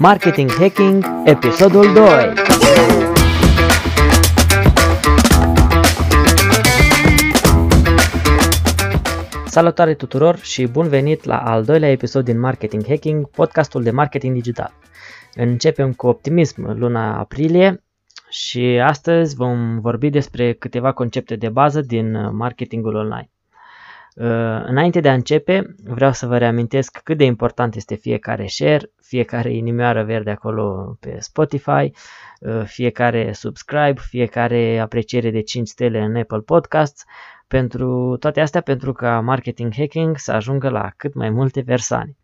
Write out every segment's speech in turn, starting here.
Marketing Hacking, episodul 2. Salutare tuturor și bun venit la al doilea episod din Marketing Hacking, podcastul de marketing digital. Începem cu optimism luna aprilie și astăzi vom vorbi despre câteva concepte de bază din marketingul online. Uh, înainte de a începe, vreau să vă reamintesc cât de important este fiecare share, fiecare inimioară verde acolo pe Spotify, uh, fiecare subscribe, fiecare apreciere de 5 stele în Apple Podcasts, pentru toate astea pentru ca marketing hacking să ajungă la cât mai multe persoane.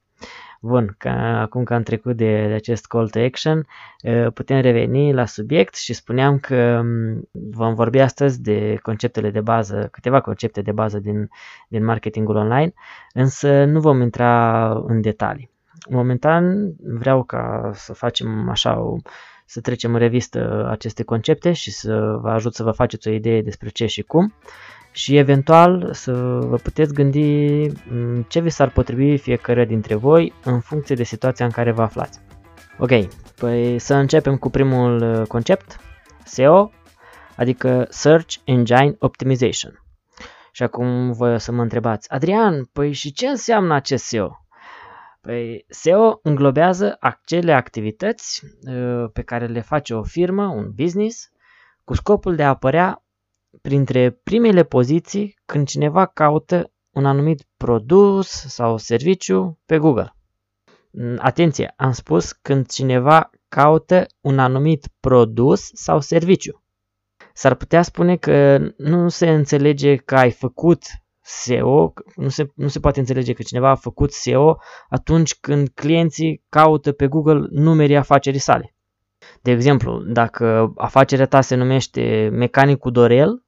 Bun, că acum că am trecut de, de acest call to action, putem reveni la subiect și spuneam că vom vorbi astăzi de conceptele de bază, câteva concepte de bază din, din marketingul online, însă nu vom intra în detalii. Momentan vreau ca să facem așa o, să trecem în revistă aceste concepte și să vă ajut să vă faceți o idee despre ce și cum și eventual să vă puteți gândi mm, ce vi s-ar potrivi fiecare dintre voi în funcție de situația în care vă aflați. Ok, păi să începem cu primul uh, concept, SEO, adică Search Engine Optimization. Și acum voi o să mă întrebați, Adrian, păi și ce înseamnă acest SEO? Păi SEO înglobează acele activități uh, pe care le face o firmă, un business, cu scopul de a apărea printre primele poziții când cineva caută un anumit produs sau serviciu pe Google. Mm, atenție, am spus când cineva caută un anumit produs sau serviciu. S-ar putea spune că nu se înțelege că ai făcut SEO, nu se, nu se poate înțelege că cineva a făcut SEO atunci când clienții caută pe Google numerii afacerii sale. De exemplu, dacă afacerea ta se numește Mecanicul Dorel,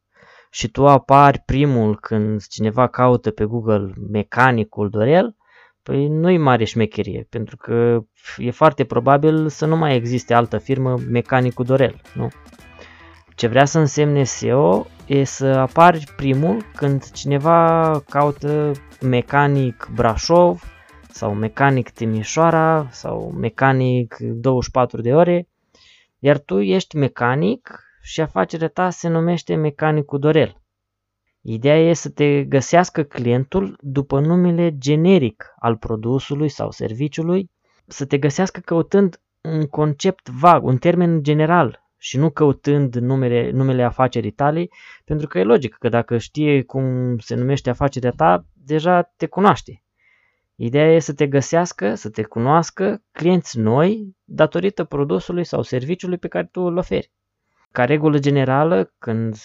și tu apari primul când cineva caută pe Google mecanicul Dorel, păi nu-i mare șmecherie, pentru că e foarte probabil să nu mai existe altă firmă mecanicul Dorel, nu? Ce vrea să însemne SEO e să apari primul când cineva caută mecanic Brașov sau mecanic Timișoara sau mecanic 24 de ore, iar tu ești mecanic și afacerea ta se numește Mecanicul Dorel. Ideea e să te găsească clientul după numele generic al produsului sau serviciului, să te găsească căutând un concept vag, un termen general și nu căutând numele, numele afacerii tale, pentru că e logic că dacă știe cum se numește afacerea ta, deja te cunoaște. Ideea e să te găsească, să te cunoască clienți noi datorită produsului sau serviciului pe care tu îl oferi. Ca regulă generală, când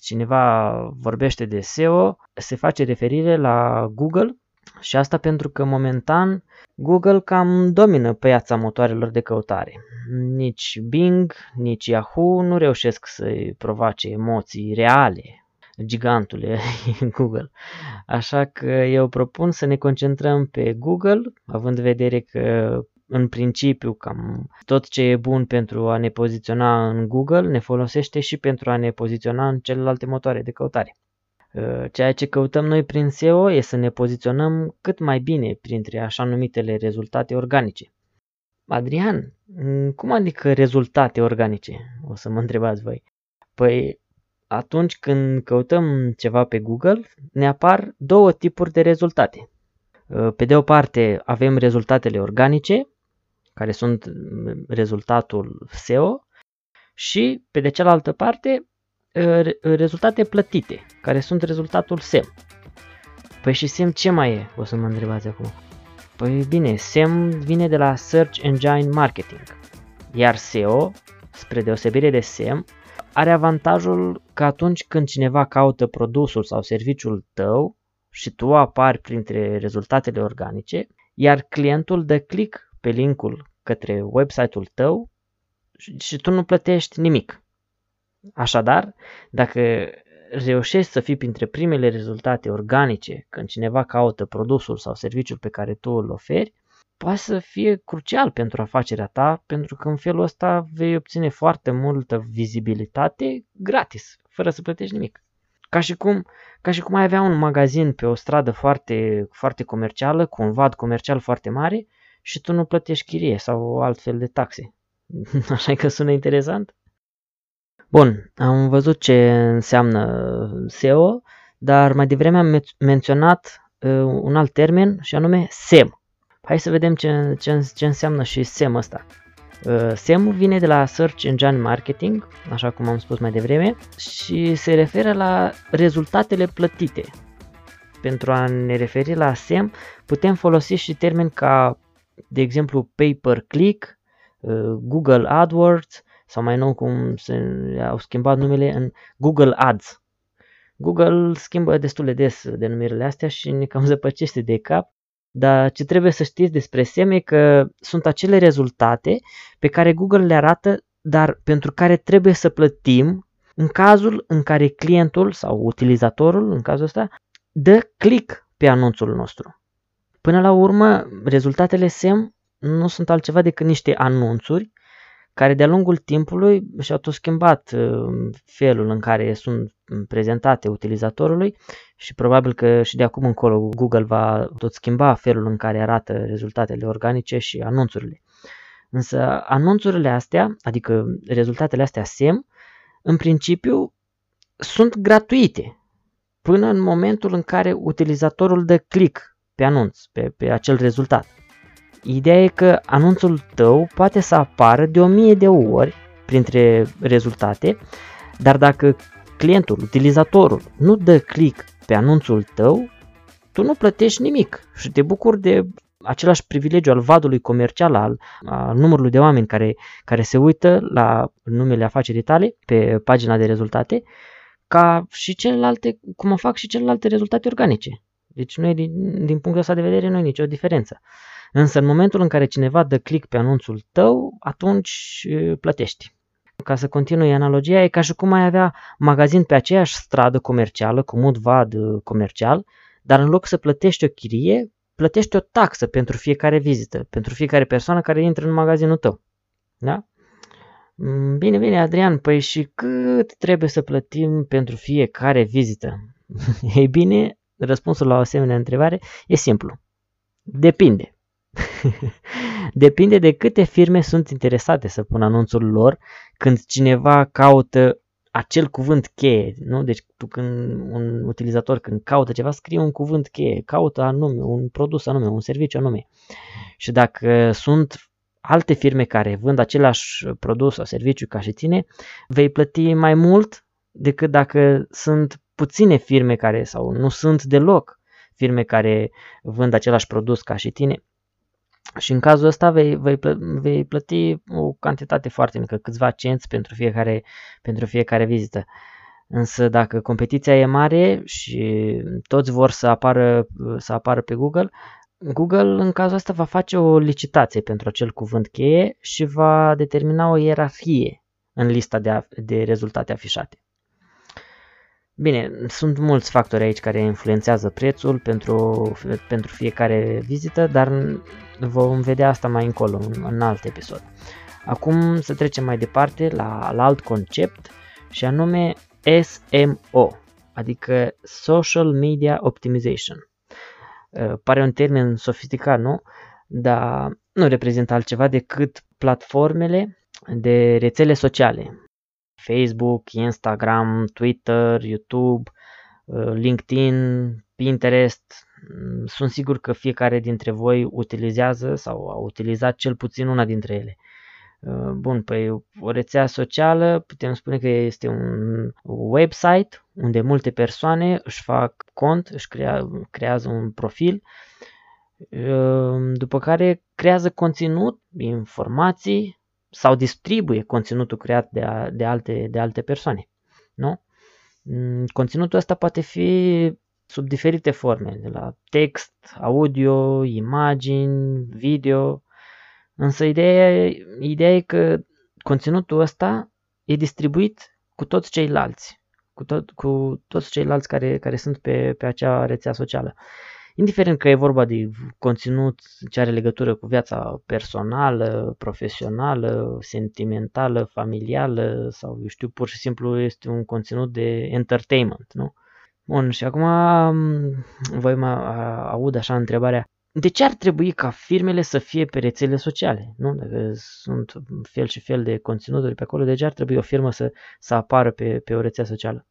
cineva vorbește de SEO, se face referire la Google și asta pentru că momentan Google cam domină piața motoarelor de căutare. Nici Bing, nici Yahoo nu reușesc să-i provoace emoții reale, gigantule Google. Așa că eu propun să ne concentrăm pe Google, având în vedere că în principiu cam tot ce e bun pentru a ne poziționa în Google ne folosește și pentru a ne poziționa în celelalte motoare de căutare. Uh, ceea ce căutăm noi prin SEO e să ne poziționăm cât mai bine printre așa numitele rezultate organice. Adrian, mm, cum adică rezultate organice? O să mă întrebați voi. Păi atunci când căutăm ceva pe Google, ne apar două tipuri de rezultate. Uh, pe de o parte avem rezultatele organice care sunt rezultatul SEO și pe de cealaltă parte rezultate plătite, care sunt rezultatul SEM. Păi și SEM ce mai e? O să mă întrebați acum. Păi bine, SEM vine de la Search Engine Marketing, iar SEO, spre deosebire de SEM, are avantajul că atunci când cineva caută produsul sau serviciul tău și tu apari printre rezultatele organice, iar clientul dă click pe linkul către website-ul tău și tu nu plătești nimic. Așadar, dacă reușești să fii printre primele rezultate organice când cineva caută produsul sau serviciul pe care tu îl oferi, poate să fie crucial pentru afacerea ta, pentru că în felul ăsta vei obține foarte multă vizibilitate gratis, fără să plătești nimic. Ca și cum, ca și cum ai avea un magazin pe o stradă foarte, foarte comercială, cu un vad comercial foarte mare și tu nu plătești chirie sau altfel de taxe. Așa că sună interesant? Bun, am văzut ce înseamnă SEO, dar mai devreme am menționat uh, un alt termen și anume SEM. Hai să vedem ce, ce, ce înseamnă și SEM ăsta. Uh, SEM vine de la Search Engine Marketing, așa cum am spus mai devreme, și se referă la rezultatele plătite. Pentru a ne referi la SEM, putem folosi și termeni ca, de exemplu, pay-per-click, uh, Google AdWords sau mai nou cum se au schimbat numele în Google Ads. Google schimbă destul de des denumirile astea și ne cam zăpăcește de cap, dar ce trebuie să știți despre SEM e că sunt acele rezultate pe care Google le arată, dar pentru care trebuie să plătim în cazul în care clientul sau utilizatorul, în cazul ăsta, dă click pe anunțul nostru. Până la urmă, rezultatele SEM nu sunt altceva decât niște anunțuri care de-a lungul timpului și-au tot schimbat uh, felul în care sunt prezentate utilizatorului și probabil că și de acum încolo Google va tot schimba felul în care arată rezultatele organice și anunțurile. Însă anunțurile astea, adică rezultatele astea SEM, în principiu sunt gratuite până în momentul în care utilizatorul dă click pe anunț, pe, pe acel rezultat. Ideea e că anunțul tău poate să apară de o mie de ori printre rezultate, dar dacă clientul, utilizatorul, nu dă click pe anunțul tău, tu nu plătești nimic și te bucuri de același privilegiu al vadului comercial, al, al numărului de oameni care, care se uită la numele afacerii tale pe pagina de rezultate, ca și celelalte, cum o fac și celelalte rezultate organice. Deci noi, din, din punctul ăsta de vedere, nu e nicio diferență. Însă în momentul în care cineva dă click pe anunțul tău, atunci plătești. Ca să continui analogia, e ca și cum ai avea magazin pe aceeași stradă comercială, cu mod vad comercial, dar în loc să plătești o chirie, plătești o taxă pentru fiecare vizită, pentru fiecare persoană care intră în magazinul tău. Da? Mm, bine, bine, Adrian, păi și cât trebuie să plătim pentru fiecare vizită? Ei bine, răspunsul la o asemenea întrebare e simplu. Depinde. Depinde de câte firme sunt interesate să pună anunțul lor când cineva caută acel cuvânt cheie, nu? Deci tu când un utilizator când caută ceva, scrie un cuvânt cheie, caută anume, un produs anume, un serviciu anume. Și dacă sunt alte firme care vând același produs sau serviciu ca și tine, vei plăti mai mult decât dacă sunt puține firme care sau nu sunt deloc firme care vând același produs ca și tine, și în cazul ăsta vei, vei, vei plăti o cantitate foarte mică, câțiva cenți pentru fiecare, pentru fiecare vizită. Însă dacă competiția e mare și toți vor să apară, să apară pe Google, Google în cazul ăsta va face o licitație pentru acel cuvânt cheie și va determina o ierarhie în lista de, de rezultate afișate. Bine, sunt mulți factori aici care influențează prețul pentru, pentru fiecare vizită, dar vom vedea asta mai încolo, în, în alt episod. Acum să trecem mai departe la, la alt concept și anume SMO, adică Social Media Optimization. Uh, pare un termen sofisticat, nu? Dar nu reprezintă altceva decât platformele de rețele sociale, Facebook, Instagram, Twitter, YouTube, uh, LinkedIn, Pinterest. Mm, sunt sigur că fiecare dintre voi utilizează sau a utilizat cel puțin una dintre ele. Uh, bun, păi o rețea socială putem spune că este un website unde multe persoane își fac cont, își crea, creează un profil, uh, după care creează conținut, informații sau distribuie conținutul creat de, a, de, alte, de alte persoane. Nu? Mm, conținutul ăsta poate fi sub diferite forme, de la text, audio, imagini, video, însă ideea, ideea e că conținutul ăsta e distribuit cu toți ceilalți, cu, tot, cu toți ceilalți care, care sunt pe, pe acea rețea socială indiferent că e vorba de conținut ce are legătură cu viața personală, profesională, sentimentală, familială sau, eu știu, pur și simplu este un conținut de entertainment, nu? Bun, și acum voi mă aud așa întrebarea, de ce ar trebui ca firmele să fie pe rețele sociale? Nu? Dacă sunt fel și fel de conținuturi pe acolo, de ce ar trebui o firmă să, să apară pe, pe o rețea socială?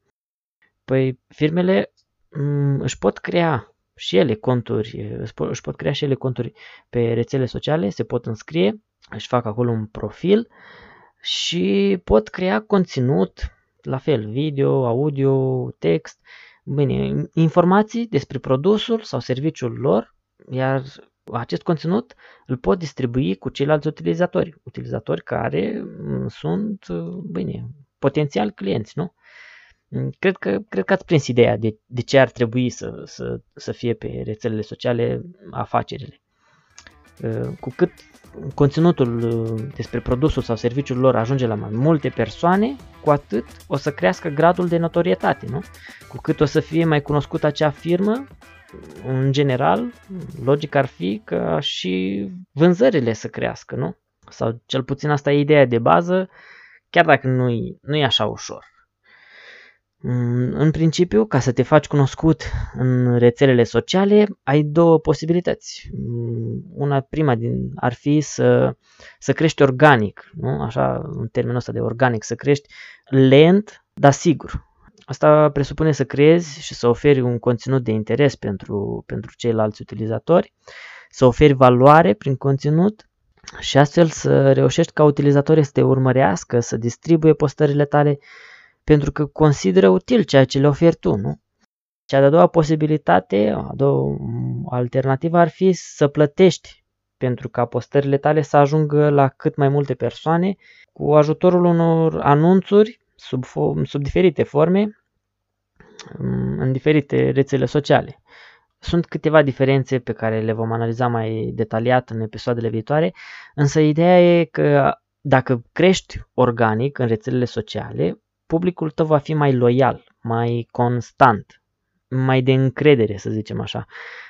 Păi firmele m- mm, își pot crea și ele conturi, își pot crea și ele conturi pe rețele sociale, se pot înscrie, își fac acolo un profil și pot crea conținut, la fel, video, audio, text, bine, informații despre produsul sau serviciul lor, iar acest conținut îl pot distribui cu ceilalți utilizatori, utilizatori care mm, sunt, bine, potențial clienți, nu? Mm, cred că, cred că ați prins ideea de, de ce ar trebui să, să, să fie pe rețelele sociale afacerile. Uh, cu cât conținutul uh, despre produsul sau serviciul lor ajunge la mai multe persoane, cu atât o să crească gradul de notorietate, nu? Cu cât o să fie mai cunoscută acea firmă, în general, logic ar fi ca și vânzările să crească, nu? Sau cel puțin asta e ideea de bază, chiar dacă nu nu e așa ușor. Mm, în principiu, ca să te faci cunoscut în rețelele sociale, ai două posibilități. Mm, una prima din, ar fi să, să crești organic, nu? așa în termenul ăsta de organic, să crești lent, dar sigur. Asta presupune să creezi și să oferi un conținut de interes pentru, pentru ceilalți utilizatori, să oferi valoare prin conținut și astfel să reușești ca utilizatorii să te urmărească, să distribuie postările tale pentru că consideră util ceea ce le oferi tu, nu? Cea de-a doua posibilitate, a doua alternativă ar fi să plătești pentru ca postările tale să ajungă la cât mai multe persoane cu ajutorul unor anunțuri sub, sub diferite forme mm, în diferite rețele sociale. Sunt câteva diferențe pe care le vom analiza mai detaliat în episoadele viitoare, însă ideea e că dacă crești organic în rețelele sociale, publicul tău va fi mai loial, mai constant, mai de încredere, să zicem așa.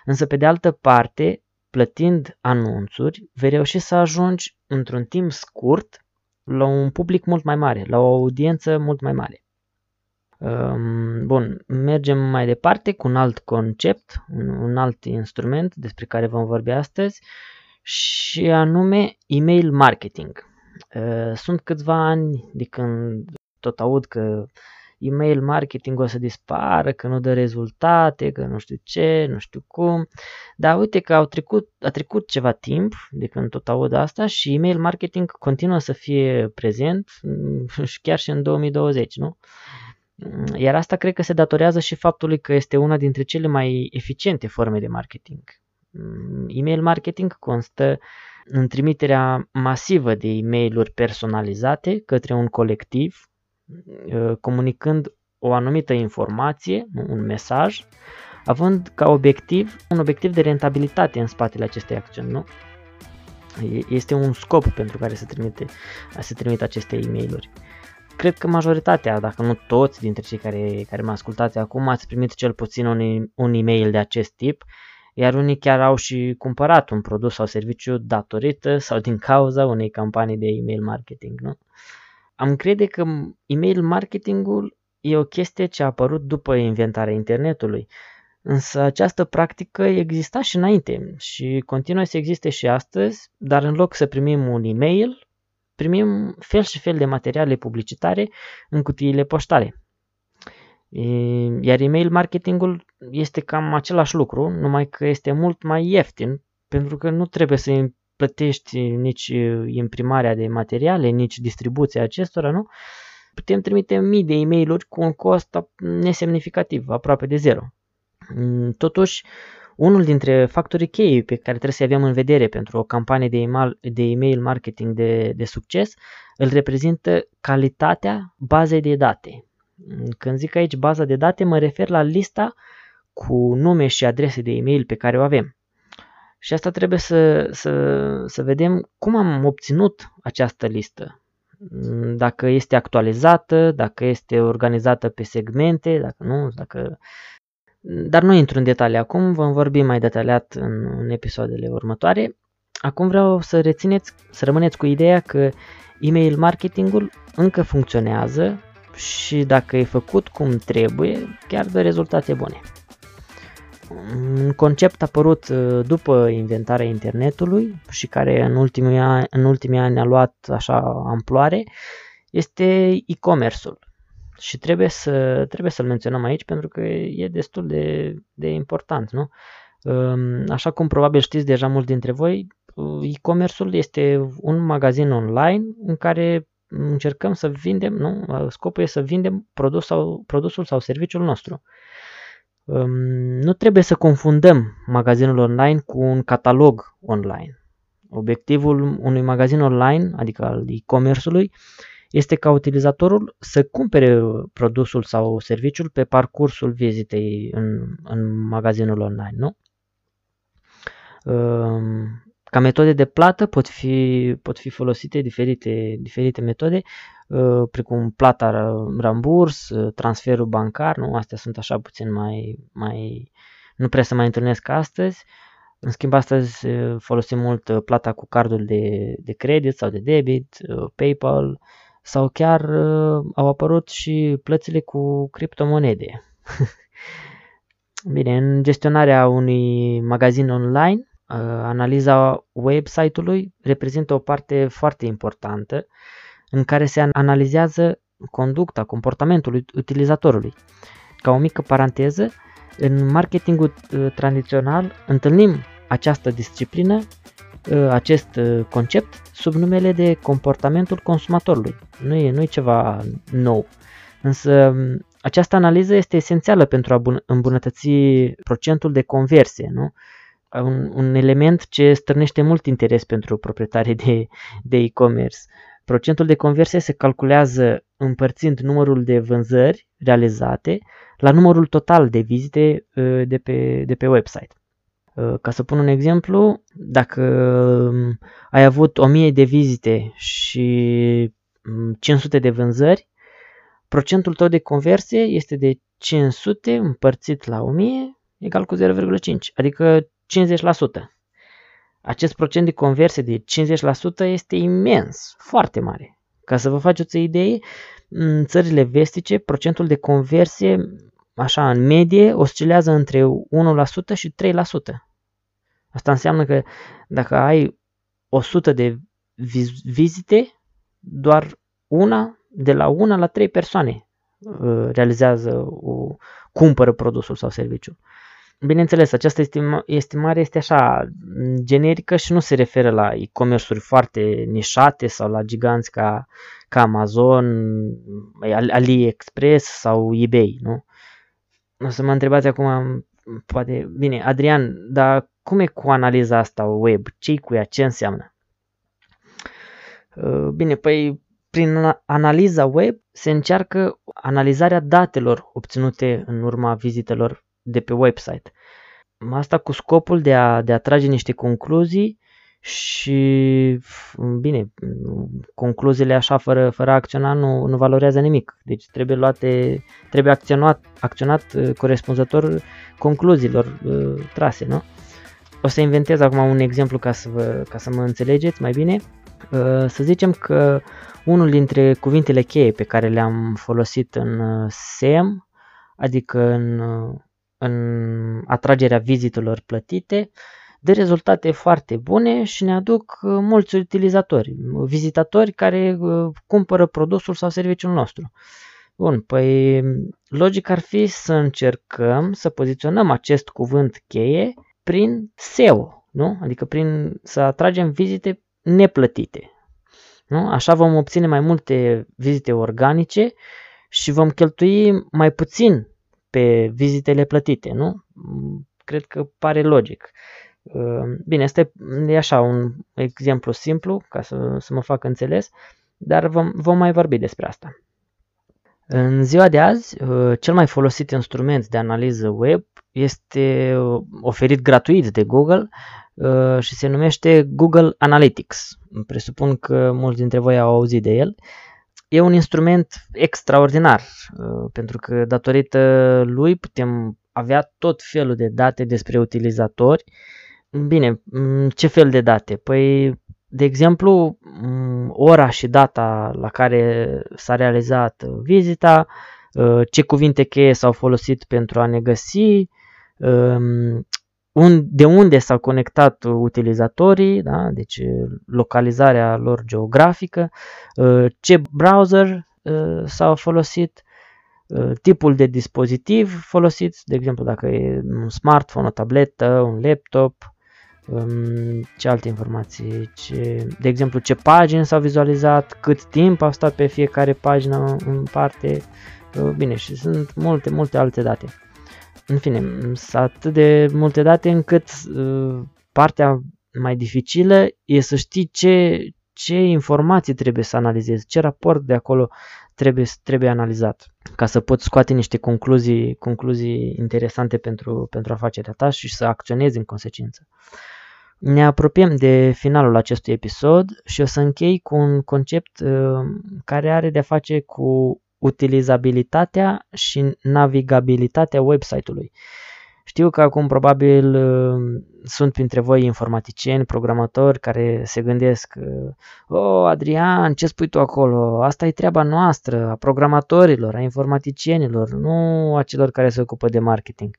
Însă, pe de altă parte, plătind anunțuri, vei reuși să ajungi într-un timp scurt la un public mult mai mare, la o audiență mult mai mare. Bun, mergem mai departe cu un alt concept, un alt instrument despre care vom vorbi astăzi și anume email marketing. Sunt câțiva ani de când tot aud că email marketing o să dispară, că nu dă rezultate, că nu știu ce, nu știu cum. Dar uite că au trecut, a trecut ceva timp de când tot aud asta și email marketing continuă să fie prezent și chiar și în 2020, nu? Iar asta cred că se datorează și faptului că este una dintre cele mai eficiente forme de marketing. Email marketing constă în trimiterea masivă de e mail personalizate către un colectiv Uh, comunicând o anumită informație, un mesaj, având ca obiectiv un obiectiv de rentabilitate în spatele acestei acțiuni, nu? Este un scop pentru care se trimite, se trimite aceste e mail Cred că majoritatea, dacă nu toți dintre cei care, care mă ascultați acum, ați primit cel puțin un, un e-mail de acest tip, iar unii chiar au și cumpărat un produs sau serviciu datorită sau din cauza unei campanii de email marketing, nu? Am crede că email marketingul e o chestie ce a apărut după inventarea internetului, însă această practică exista și înainte și continuă să existe și astăzi, dar în loc să primim un e-mail, primim fel și fel de materiale publicitare în cutiile poștale. Iar email marketingul este cam același lucru, numai că este mult mai ieftin, pentru că nu trebuie să plătești nici imprimarea de materiale, nici distribuția acestora, nu? Putem trimite mii de e mail cu un cost nesemnificativ, aproape de zero. Mm, totuși, unul dintre factorii cheie pe care trebuie să avem în vedere pentru o campanie de email, de email marketing de, de succes îl reprezintă calitatea bazei de date. Când zic aici baza de date, mă refer la lista cu nume și adrese de e-mail pe care o avem. Și asta trebuie să, să, să vedem cum am obținut această listă. Dacă este actualizată, dacă este organizată pe segmente, dacă nu, dacă... Dar nu intru în detalii acum, vom vorbi mai detaliat în, în episoadele următoare. Acum vreau să rețineți, să rămâneți cu ideea că email marketingul încă funcționează și dacă e făcut cum trebuie, chiar dă rezultate bune. Un concept apărut uh, după inventarea internetului și care în ultimii ani, în ultimii ani a luat așa amploare este e-commerce-ul. Și trebuie, să, trebuie să-l menționăm aici pentru că e destul de, de important, nu? Um, așa cum probabil știți deja mulți dintre voi, e-commerce-ul este un magazin online în care încercăm să vindem, nu? Scopul este să vindem produs sau, produsul sau serviciul nostru. Um, nu trebuie să confundăm magazinul online cu un catalog online. Obiectivul unui magazin online, adică al e-commerce-ului, este ca utilizatorul să cumpere produsul sau serviciul pe parcursul vizitei în, în magazinul online, nu? Um, ca metode de plată pot fi, pot fi folosite diferite, diferite metode, uh, precum plata ramburs, uh, transferul bancar, nu? Astea sunt așa puțin mai, mai nu prea să mai întâlnesc astăzi. În schimb, astăzi uh, folosim mult plata cu cardul de, de credit sau de debit, PayPal sau chiar au apărut și plățile cu criptomonede. Bine, în gestionarea unui magazin online, analiza website-ului reprezintă o parte foarte importantă în care se analizează conducta, comportamentul utilizatorului. Ca o mică paranteză, în marketingul uh, tradițional întâlnim această disciplină, uh, acest uh, concept, sub numele de comportamentul consumatorului. Nu e, nu e ceva nou. Însă această analiză este esențială pentru a îmbunătăți procentul de conversie, nu? Un, un element ce stârnește mult interes pentru proprietarii de, de e-commerce. Procentul de conversie se calculează împărțind numărul de vânzări realizate la numărul total de vizite ă, de pe, de pe website. Ă, ca să pun un exemplu, dacă hm, ai avut 1000 de vizite și 500 hm, de vânzări, procentul tău de conversie este de 500 împărțit la 1000 egal cu 0,5, adică 50%. Acest procent de conversie de 50% este imens, foarte mare. Ca să vă faceți o idee, în țările vestice, procentul de conversie, așa în medie, oscilează între 1% și 3%. Asta înseamnă că dacă ai 100 de vizite, doar una, de la una la trei persoane uh, realizează, o, cumpără produsul sau serviciul. Bineînțeles, această estimare este așa generică și nu se referă la e-commerce-uri foarte nișate sau la giganți ca, ca Amazon, AliExpress sau eBay, nu? O să mă întrebați acum, poate, bine, Adrian, dar cum e cu analiza asta web? ce cu ea? Ce înseamnă? Uh, bine, păi prin analiza web se încearcă analizarea datelor obținute în urma vizitelor de pe website. Asta cu scopul de a, de a trage niște concluzii și, bine, concluziile așa fără, fără a acționa nu, nu valorează nimic. Deci trebuie luate, trebuie acționat, acționat uh, corespunzător concluziilor uh, trase, nu? O să inventez acum un exemplu ca să, vă, ca să mă înțelegeți mai bine. Uh, să zicem că unul dintre cuvintele cheie pe care le-am folosit în uh, SEM, adică în uh, în atragerea vizitelor plătite, de rezultate foarte bune și ne aduc uh, mulți utilizatori, vizitatori care uh, cumpără produsul sau serviciul nostru. Bun, păi logic ar fi să încercăm să poziționăm acest cuvânt cheie prin SEO, nu? Adică prin să atragem vizite neplătite. Nu? Așa vom obține mai multe vizite organice și vom cheltui mai puțin pe vizitele plătite, nu? Cred că pare logic. Uh, bine, asta e așa un exemplu simplu ca să, să mă fac înțeles, dar vom, vom mai vorbi despre asta. În ziua de azi, uh, cel mai folosit instrument de analiză web este oferit gratuit de Google uh, și se numește Google Analytics. Presupun că mulți dintre voi au auzit de el e un instrument extraordinar, uh, pentru că datorită lui putem avea tot felul de date despre utilizatori. Bine, mm, ce fel de date? Păi, de exemplu, mm, ora și data la care s-a realizat vizita, uh, ce cuvinte cheie s-au folosit pentru a ne găsi, de unde s-au conectat utilizatorii, da? deci localizarea lor geografică, ce browser s-au folosit, tipul de dispozitiv folosit, de exemplu dacă e un smartphone, o tabletă, un laptop, ce alte informații, ce, de exemplu ce pagini s-au vizualizat, cât timp au stat pe fiecare pagină în parte, bine și sunt multe, multe alte date. În fine, sunt atât de multe date încât uh, partea mai dificilă e să știi ce, ce informații trebuie să analizezi, ce raport de acolo trebuie, trebuie analizat ca să poți scoate niște concluzii, concluzii interesante pentru, pentru afacerea ta și să acționezi în consecință. Ne apropiem de finalul acestui episod și o să închei cu un concept uh, care are de-a face cu utilizabilitatea și navigabilitatea website-ului. Știu că acum probabil uh, sunt printre voi informaticieni, programatori care se gândesc O, oh, Adrian, ce spui tu acolo? Asta e treaba noastră, a programatorilor, a informaticienilor, nu a celor care se ocupă de marketing.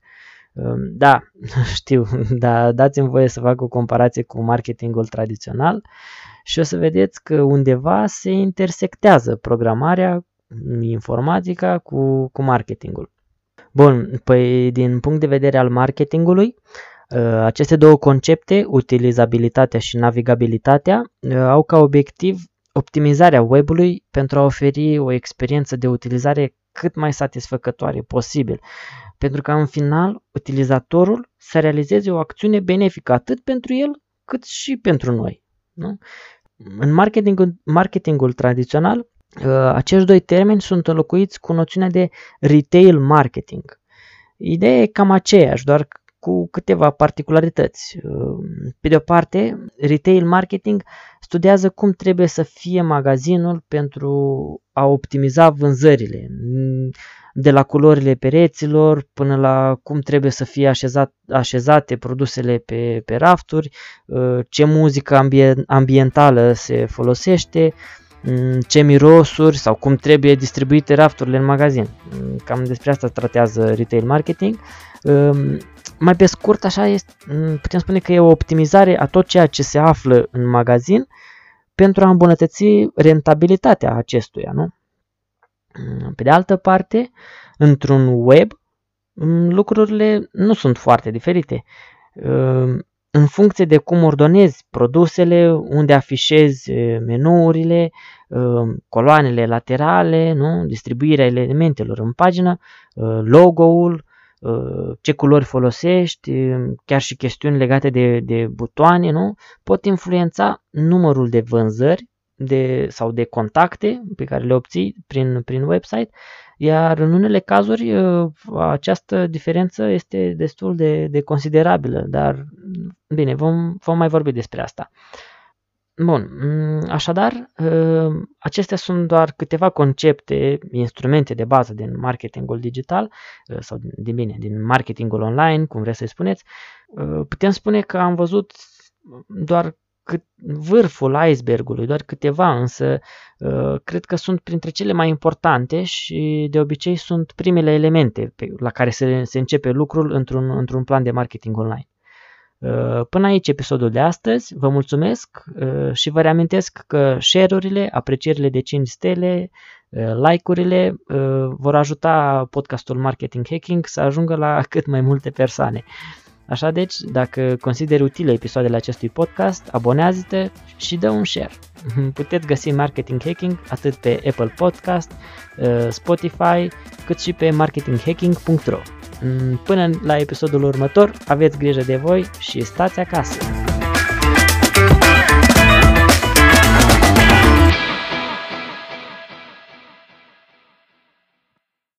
Um, da, știu, dar dați-mi voie să fac o comparație cu marketingul tradițional și o să vedeți că undeva se intersectează programarea informatica cu, cu marketingul. Bun, păi din punct de vedere al marketingului, uh, aceste două concepte, utilizabilitatea și navigabilitatea, uh, au ca obiectiv optimizarea webului pentru a oferi o experiență de utilizare cât mai satisfăcătoare posibil, pentru ca în final utilizatorul să realizeze o acțiune benefică atât pentru el cât și pentru noi. Nu? În marketingul, marketingul tradițional, Uh, acești doi termeni sunt înlocuiți cu noțiunea de retail marketing. Ideea e cam aceeași, doar cu câteva particularități. Uh, pe de o parte, retail marketing studiază cum trebuie să fie magazinul pentru a optimiza vânzările, de la culorile pereților până la cum trebuie să fie așezat, așezate produsele pe, pe rafturi, uh, ce muzică ambientală se folosește, Mm, ce mirosuri sau cum trebuie distribuite rafturile în magazin. Mm, cam despre asta tratează retail marketing. Mm, mai pe scurt, așa este, putem spune că e o optimizare a tot ceea ce se află în magazin pentru a îmbunătăți rentabilitatea acestuia. Nu? Pe de altă parte, într-un web, lucrurile nu sunt foarte diferite în funcție de cum ordonezi produsele, unde afișezi menuurile, coloanele laterale, nu? distribuirea elementelor în pagină, logo-ul, ce culori folosești, chiar și chestiuni legate de, de butoane, nu? pot influența numărul de vânzări de, sau de contacte pe care le obții prin, prin website iar în unele cazuri uh, această diferență este destul de, de considerabilă, dar bine, vom, vom mai vorbi despre asta. Bun, mm, așadar, uh, acestea sunt doar câteva concepte, instrumente de bază din marketingul digital uh, sau din bine, din marketingul online, cum vreți să spuneți. Putem spune că am văzut doar cât vârful icebergului, doar câteva, însă uh, cred că sunt printre cele mai importante și de obicei sunt primele elemente pe, la care se, se începe lucrul într-un, într-un plan de marketing online. Uh, până aici episodul de astăzi, vă mulțumesc uh, și vă reamintesc că share-urile, aprecierile de 5 stele, like-urile vor ajuta podcastul Marketing Hacking să ajungă la cât mai multe persoane. Așa deci, dacă consideri utile episoadele acestui podcast, abonează-te și dă un share. Puteți găsi Marketing Hacking atât pe Apple Podcast, uh, Spotify, cât și pe marketinghacking.ro. Mm, până la episodul următor, aveți grijă de voi și stați acasă!